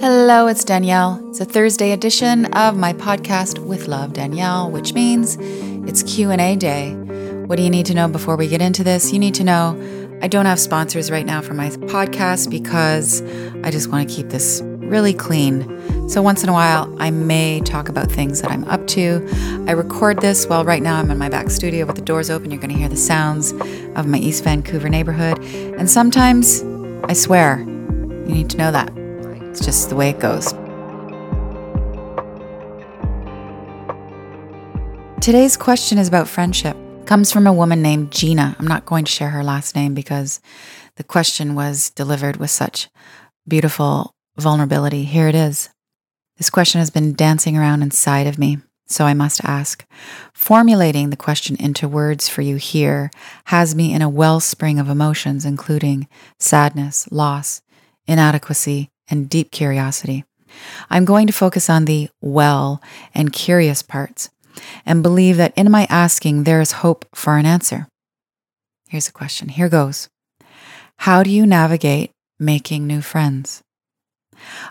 Hello, it's Danielle. It's a Thursday edition of my podcast with Love Danielle, which means it's Q&A day. What do you need to know before we get into this? You need to know I don't have sponsors right now for my podcast because I just want to keep this really clean. So once in a while, I may talk about things that I'm up to. I record this while right now I'm in my back studio with the doors open. You're going to hear the sounds of my East Vancouver neighborhood. And sometimes I swear. You need to know that. It's just the way it goes. Today's question is about friendship. It Comes from a woman named Gina. I'm not going to share her last name because the question was delivered with such beautiful vulnerability. Here it is. This question has been dancing around inside of me, so I must ask. Formulating the question into words for you here has me in a wellspring of emotions, including sadness, loss, inadequacy, and deep curiosity. I'm going to focus on the well and curious parts and believe that in my asking there is hope for an answer. Here's a question. Here goes How do you navigate making new friends?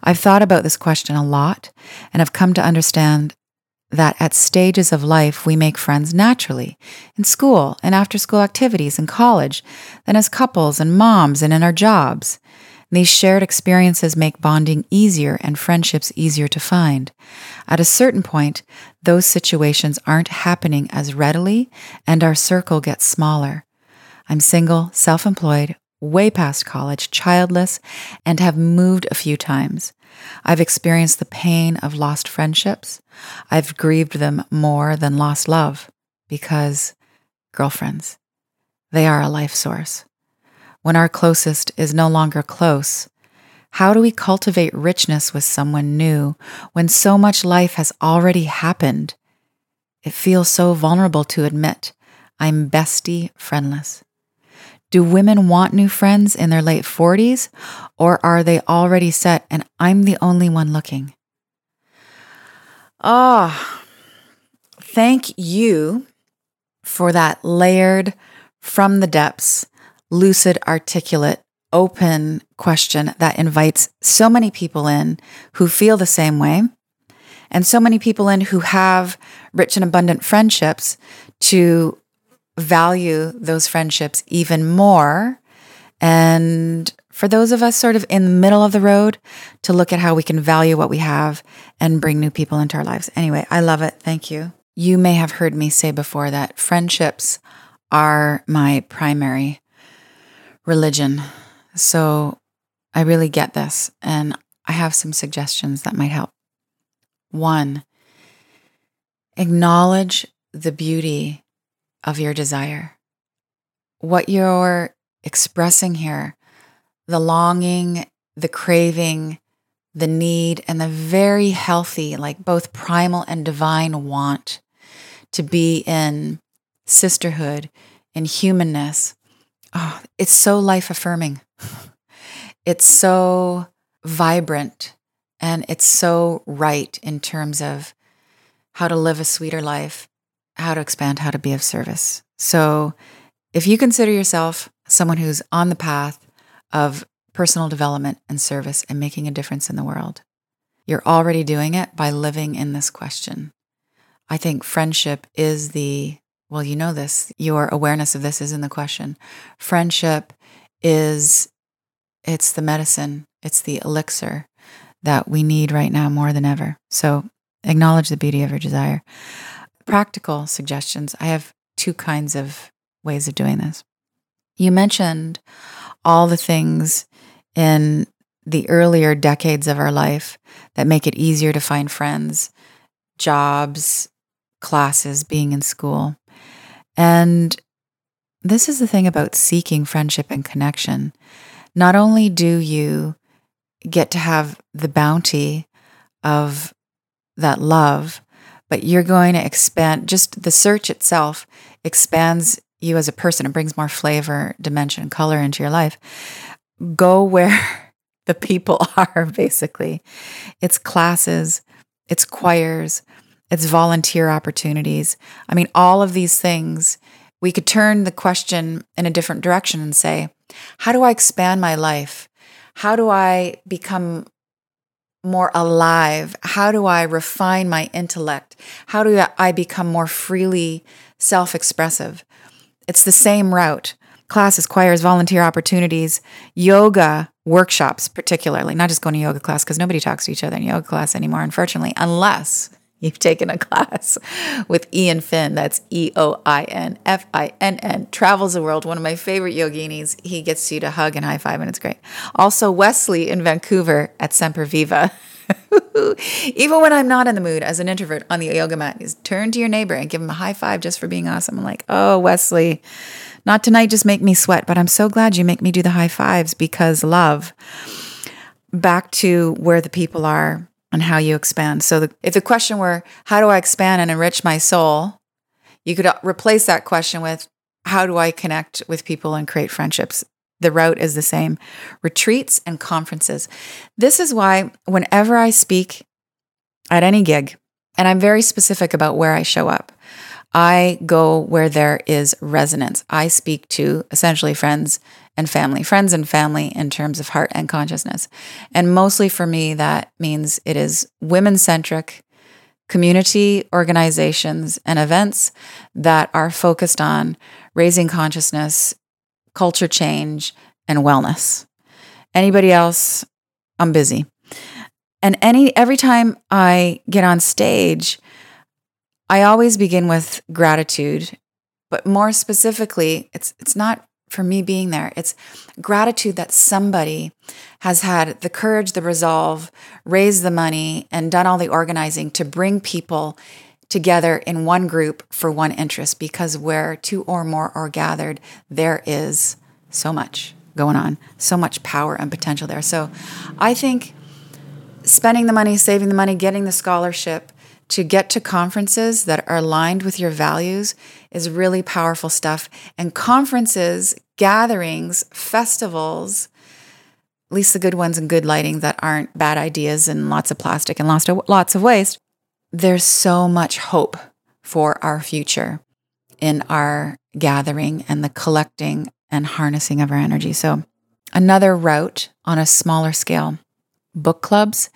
I've thought about this question a lot and have come to understand that at stages of life we make friends naturally in school and after school activities in college, then as couples and moms and in our jobs. These shared experiences make bonding easier and friendships easier to find. At a certain point, those situations aren't happening as readily and our circle gets smaller. I'm single, self employed, way past college, childless, and have moved a few times. I've experienced the pain of lost friendships. I've grieved them more than lost love because, girlfriends, they are a life source when our closest is no longer close? How do we cultivate richness with someone new when so much life has already happened? It feels so vulnerable to admit I'm bestie friendless. Do women want new friends in their late 40s, or are they already set and I'm the only one looking? Ah, oh, thank you for that layered from the depths lucid, articulate, open question that invites so many people in who feel the same way and so many people in who have rich and abundant friendships to value those friendships even more. And for those of us sort of in the middle of the road to look at how we can value what we have and bring new people into our lives. Anyway, I love it. Thank you. You may have heard me say before that friendships are my primary religion. So I really get this, and I have some suggestions that might help. One, acknowledge the beauty of your desire. What you're expressing here, the longing, the craving, the need, and the very healthy, like both primal and divine want to be in sisterhood, in humanness, oh, it's so life affirming. It's so vibrant and it's so right in terms of how to live a sweeter life, how to expand, how to be of service. So, if you consider yourself someone who's on the path of personal development and service and making a difference in the world, you're already doing it by living in this question. I think friendship is the well, you know this, your awareness of this is in the question. Friendship is, it's the medicine, it's the elixir that we need right now more than ever. So acknowledge the beauty of your desire. Practical suggestions. I have two kinds of ways of doing this. You mentioned all the things in the earlier decades of our life that make it easier to find friends, jobs, classes, being in school. And this is the thing about seeking friendship and connection. Not only do you get to have the bounty of that love, but you're going to expand just the search itself expands you as a person. It brings more flavor, dimension, color into your life. Go where the people are, basically. It's classes, it's choirs, it's volunteer opportunities. I mean, all of these things, we could turn the question in a different direction and say, how do I expand my life? How do I become more alive? How do I refine my intellect? How do I become more freely self expressive? It's the same route classes, choirs, volunteer opportunities, yoga workshops, particularly, not just going to yoga class, because nobody talks to each other in yoga class anymore, unfortunately, unless you've taken a class with Eoin Finn. That's E O I N F I N N. Travels the world, one of my favorite yoginis. He gets you to hug and high five, and it's great. Also, Wesley in Vancouver at Semper Viva. Even when I'm not in the mood as an introvert on the yoga mat, is turn to your neighbor and give him a high five just for being awesome. I'm like, oh, Wesley, not tonight, just make me sweat, but I'm so glad you make me do the high fives because love. Back to where the people are and how you expand. So, the, if the question were, how do I expand and enrich my soul? You could uh, replace that question with, how do I connect with people and create friendships? The route is the same retreats and conferences. This is why, whenever I speak at any gig, and I'm very specific about where I show up, I go where there is resonance. I speak to essentially friends and family, friends and family in terms of heart and consciousness. And mostly for me, that means it is women centric community organizations and events that are focused on raising consciousness, culture change, and wellness. Anybody else, I'm busy. And any every time I get on stage, I always begin with gratitude, but more specifically, it's it's not for me being there. It's gratitude that somebody has had the courage, the resolve, raised the money, and done all the organizing to bring people together in one group for one interest because where two or more are gathered, there is so much going on, so much power and potential there. So I think spending the money, saving the money, getting the scholarship, to get to conferences that are aligned with your values is really powerful stuff. And conferences, gatherings, festivals, at least the good ones and good lighting that aren't bad ideas and lots of plastic and lots of, lots of waste, there's so much hope for our future in our gathering and the collecting and harnessing of our energy. So, another route on a smaller scale book clubs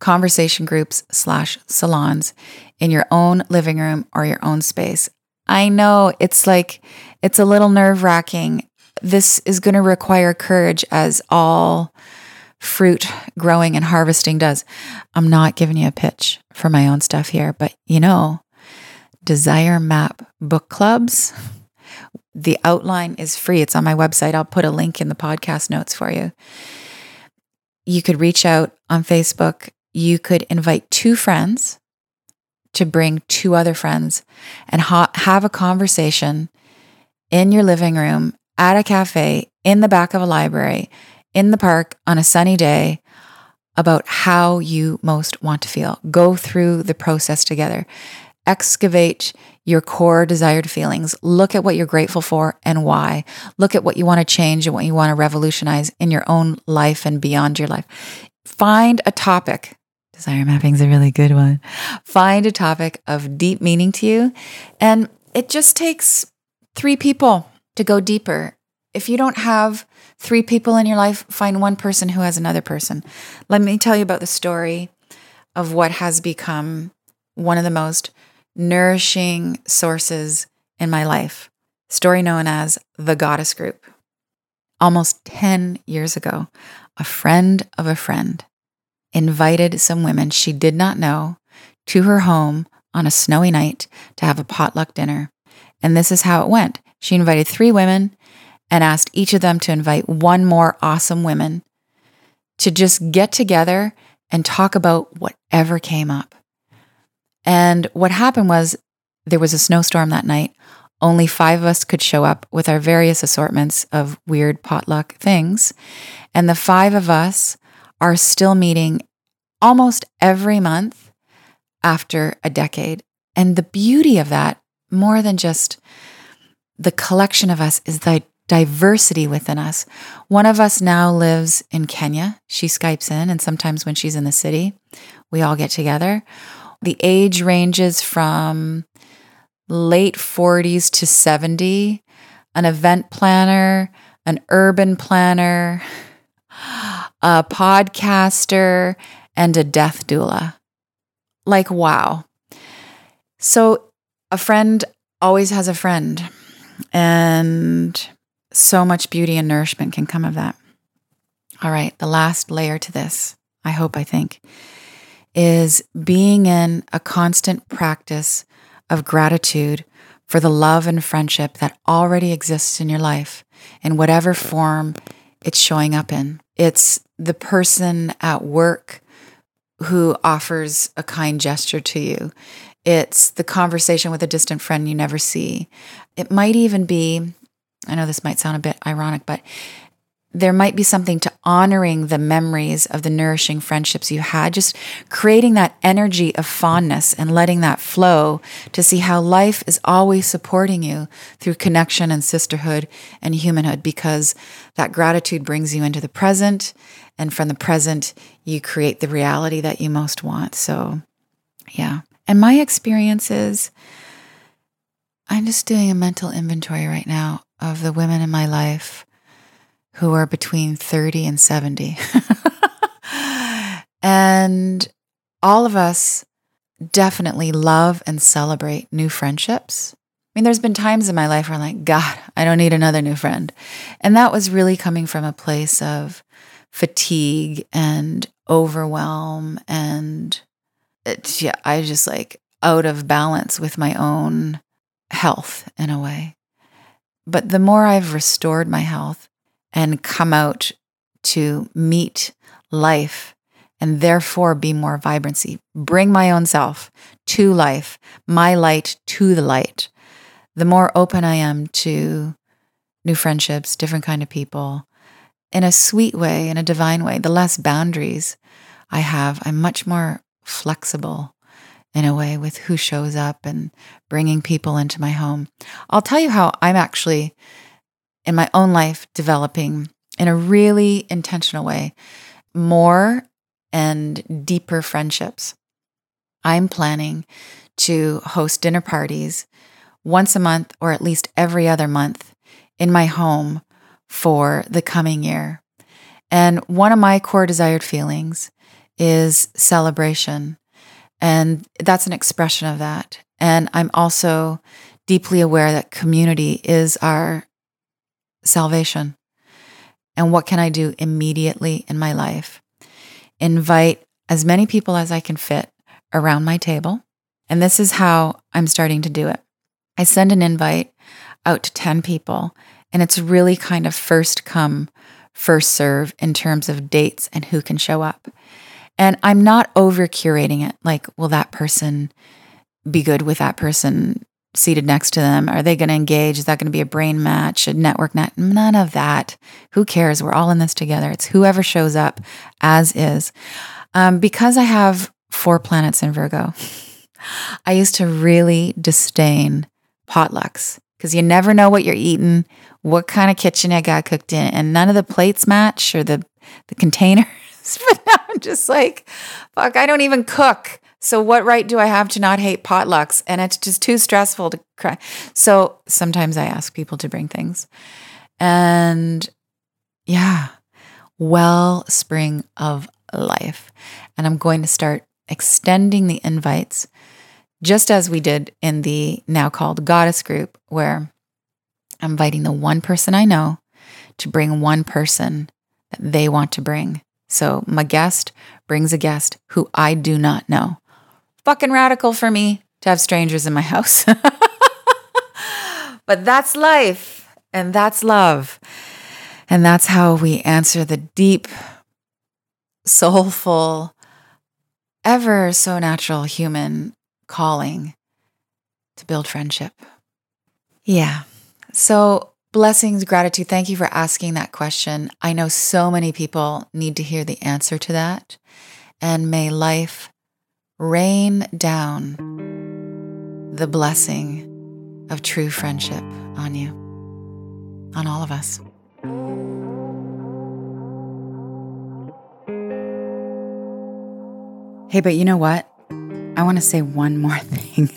conversation groups slash salons in your own living room or your own space. I know it's like, it's a little nerve wracking. This is going to require courage as all fruit growing and harvesting does. I'm not giving you a pitch for my own stuff here, but you know, Desire Map book clubs. The outline is free. It's on my website. I'll put a link in the podcast notes for you. You could reach out on Facebook you could invite two friends to bring two other friends and ha- have a conversation in your living room, at a cafe, in the back of a library, in the park on a sunny day about how you most want to feel. Go through the process together. Excavate your core desired feelings. Look at what you're grateful for and why. Look at what you want to change and what you want to revolutionize in your own life and beyond your life. Find a topic Desire mapping is a really good one. Find a topic of deep meaning to you. And it just takes three people to go deeper. If you don't have three people in your life, find one person who has another person. Let me tell you about the story of what has become one of the most nourishing sources in my life. Story known as the Goddess Group. Almost 10 years ago, a friend of a friend invited some women she did not know to her home on a snowy night to have a potluck dinner. And this is how it went. She invited three women and asked each of them to invite one more awesome woman to just get together and talk about whatever came up. And what happened was there was a snowstorm that night. Only five of us could show up with our various assortments of weird potluck things. And the five of us are still meeting almost every month after a decade. And the beauty of that, more than just the collection of us, is the diversity within us. One of us now lives in Kenya. She Skypes in, and sometimes when she's in the city, we all get together. The age ranges from late 40s to 70, an event planner, an urban planner, a podcaster, and a death doula. Like, wow. So, a friend always has a friend, and so much beauty and nourishment can come of that. All right, the last layer to this, I hope, I think, is being in a constant practice of gratitude for the love and friendship that already exists in your life in whatever form it's showing up in. It's the person at work who offers a kind gesture to you. It's the conversation with a distant friend you never see. It might even be, I know this might sound a bit ironic, but there might be something to honoring the memories of the nourishing friendships you had, just creating that energy of fondness and letting that flow to see how life is always supporting you through connection and sisterhood and humanhood, because that gratitude brings you into the present. And from the present, you create the reality that you most want. So, yeah. And my experience is I'm just doing a mental inventory right now of the women in my life who are between 30 and 70. and all of us definitely love and celebrate new friendships. I mean, there's been times in my life where I'm like, God, I don't need another new friend. And that was really coming from a place of fatigue and overwhelm. And it, yeah, I just like out of balance with my own health in a way. But the more I've restored my health, and come out to meet life and therefore be more vibrancy. Bring my own self to life, my light to the light. The more open I am to new friendships, different kind of people, in a sweet way, in a divine way, the less boundaries I have, I'm much more flexible in a way with who shows up and bringing people into my home. I'll tell you how I'm actually in my own life developing in a really intentional way more and deeper friendships. I'm planning to host dinner parties once a month or at least every other month in my home for the coming year. And one of my core desired feelings is celebration. And that's an expression of that. And I'm also deeply aware that community is our salvation. And what can I do immediately in my life? Invite as many people as I can fit around my table. And this is how I'm starting to do it. I send an invite out to 10 people, and it's really kind of first come, first serve in terms of dates and who can show up. And I'm not over curating it like, will that person be good with that person seated next to them? Are they going to engage? Is that going to be a brain match, a network net? None of that. Who cares? We're all in this together. It's whoever shows up as is. Um, because I have four planets in Virgo, I used to really disdain potlucks because you never know what you're eating, what kind of kitchen it got cooked in, and none of the plates match or the the containers. but now I'm just like, fuck, I don't even cook. So what right do I have to not hate potlucks? And it's just too stressful to cry. So sometimes I ask people to bring things. And yeah, wellspring of life. And I'm going to start extending the invites just as we did in the now called goddess group, where I'm inviting the one person I know to bring one person that they want to bring. So my guest brings a guest who I do not know fucking radical for me to have strangers in my house. but that's life and that's love. And that's how we answer the deep, soulful, ever so natural human calling to build friendship. Yeah. So, blessings, gratitude. Thank you for asking that question. I know so many people need to hear the answer to that. And may life rain down the blessing of true friendship on you, on all of us. Hey, but you know what? I want to say one more thing.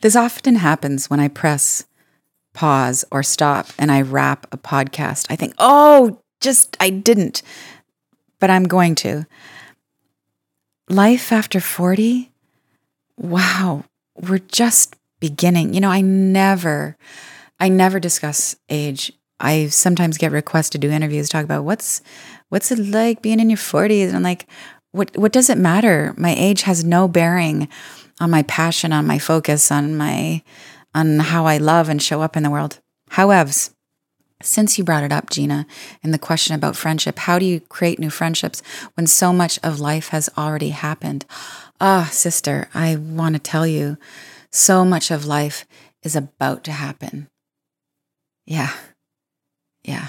this often happens when I press pause or stop and I wrap a podcast. I think, oh, just I didn't, but I'm going to. Life after 40, wow, we're just beginning. You know, I never, I never discuss age. I sometimes get requests to do interviews, talk about what's, what's it like being in your 40s? And I'm like, what, what does it matter? My age has no bearing on my passion, on my focus, on my, on how I love and show up in the world. However, since you brought it up, Gina, in the question about friendship, how do you create new friendships when so much of life has already happened? Ah, sister, I want to tell you, so much of life is about to happen. Yeah. Yeah.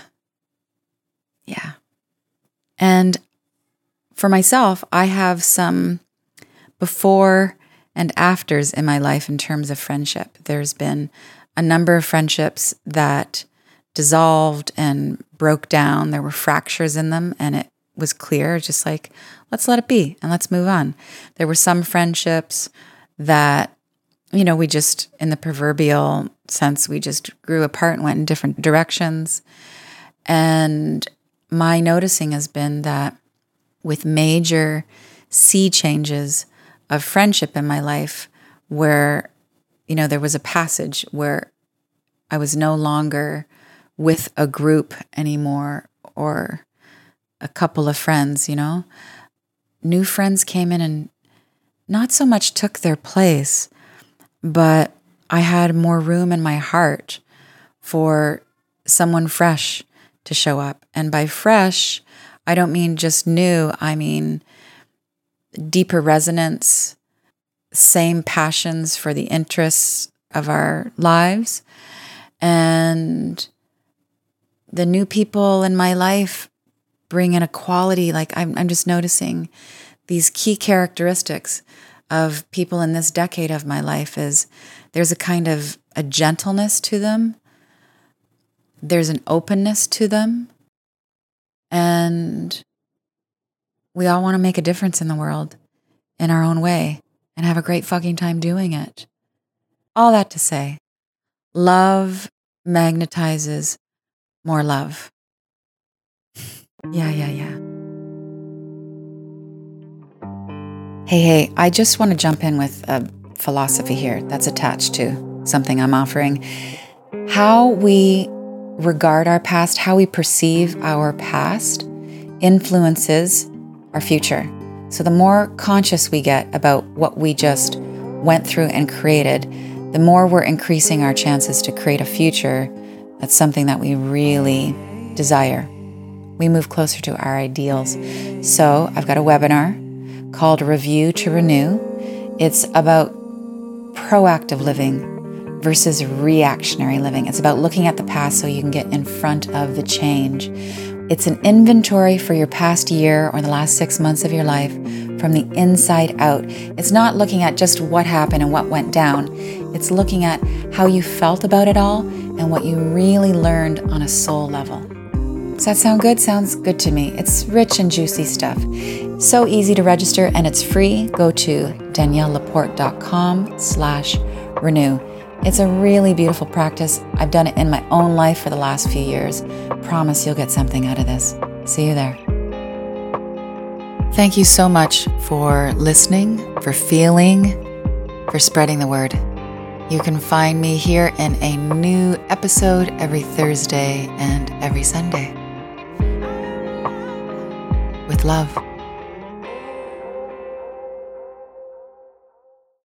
Yeah. And for myself, I have some before and afters in my life in terms of friendship. There's been a number of friendships that dissolved and broke down. There were fractures in them, and it was clear, just like, let's let it be and let's move on. There were some friendships that, you know, we just, in the proverbial sense, we just grew apart and went in different directions. And my noticing has been that with major sea changes of friendship in my life, where, you know, there was a passage where I was no longer with a group anymore or a couple of friends, you know. New friends came in and not so much took their place, but I had more room in my heart for someone fresh to show up. And by fresh, I don't mean just new, I mean deeper resonance, same passions for the interests of our lives, and the new people in my life bring in a quality like I'm, I'm just noticing these key characteristics of people in this decade of my life is there's a kind of a gentleness to them. There's an openness to them. And we all want to make a difference in the world in our own way and have a great fucking time doing it. All that to say love magnetizes more love. Yeah, yeah, yeah. Hey, hey, I just want to jump in with a philosophy here that's attached to something I'm offering. How we regard our past, how we perceive our past, influences our future. So, the more conscious we get about what we just went through and created, the more we're increasing our chances to create a future that's something that we really desire. We move closer to our ideals. So, I've got a webinar called Review to Renew. It's about proactive living versus reactionary living. It's about looking at the past so you can get in front of the change. It's an inventory for your past year or the last six months of your life from the inside out. It's not looking at just what happened and what went down, it's looking at how you felt about it all and what you really learned on a soul level. Does that sound good? Sounds good to me. It's rich and juicy stuff. So easy to register and it's free. Go to daniellelaporte.com slash renew. It's a really beautiful practice. I've done it in my own life for the last few years. Promise you'll get something out of this. See you there. Thank you so much for listening, for feeling, for spreading the word. You can find me here in a new episode every Thursday and every Sunday. With love.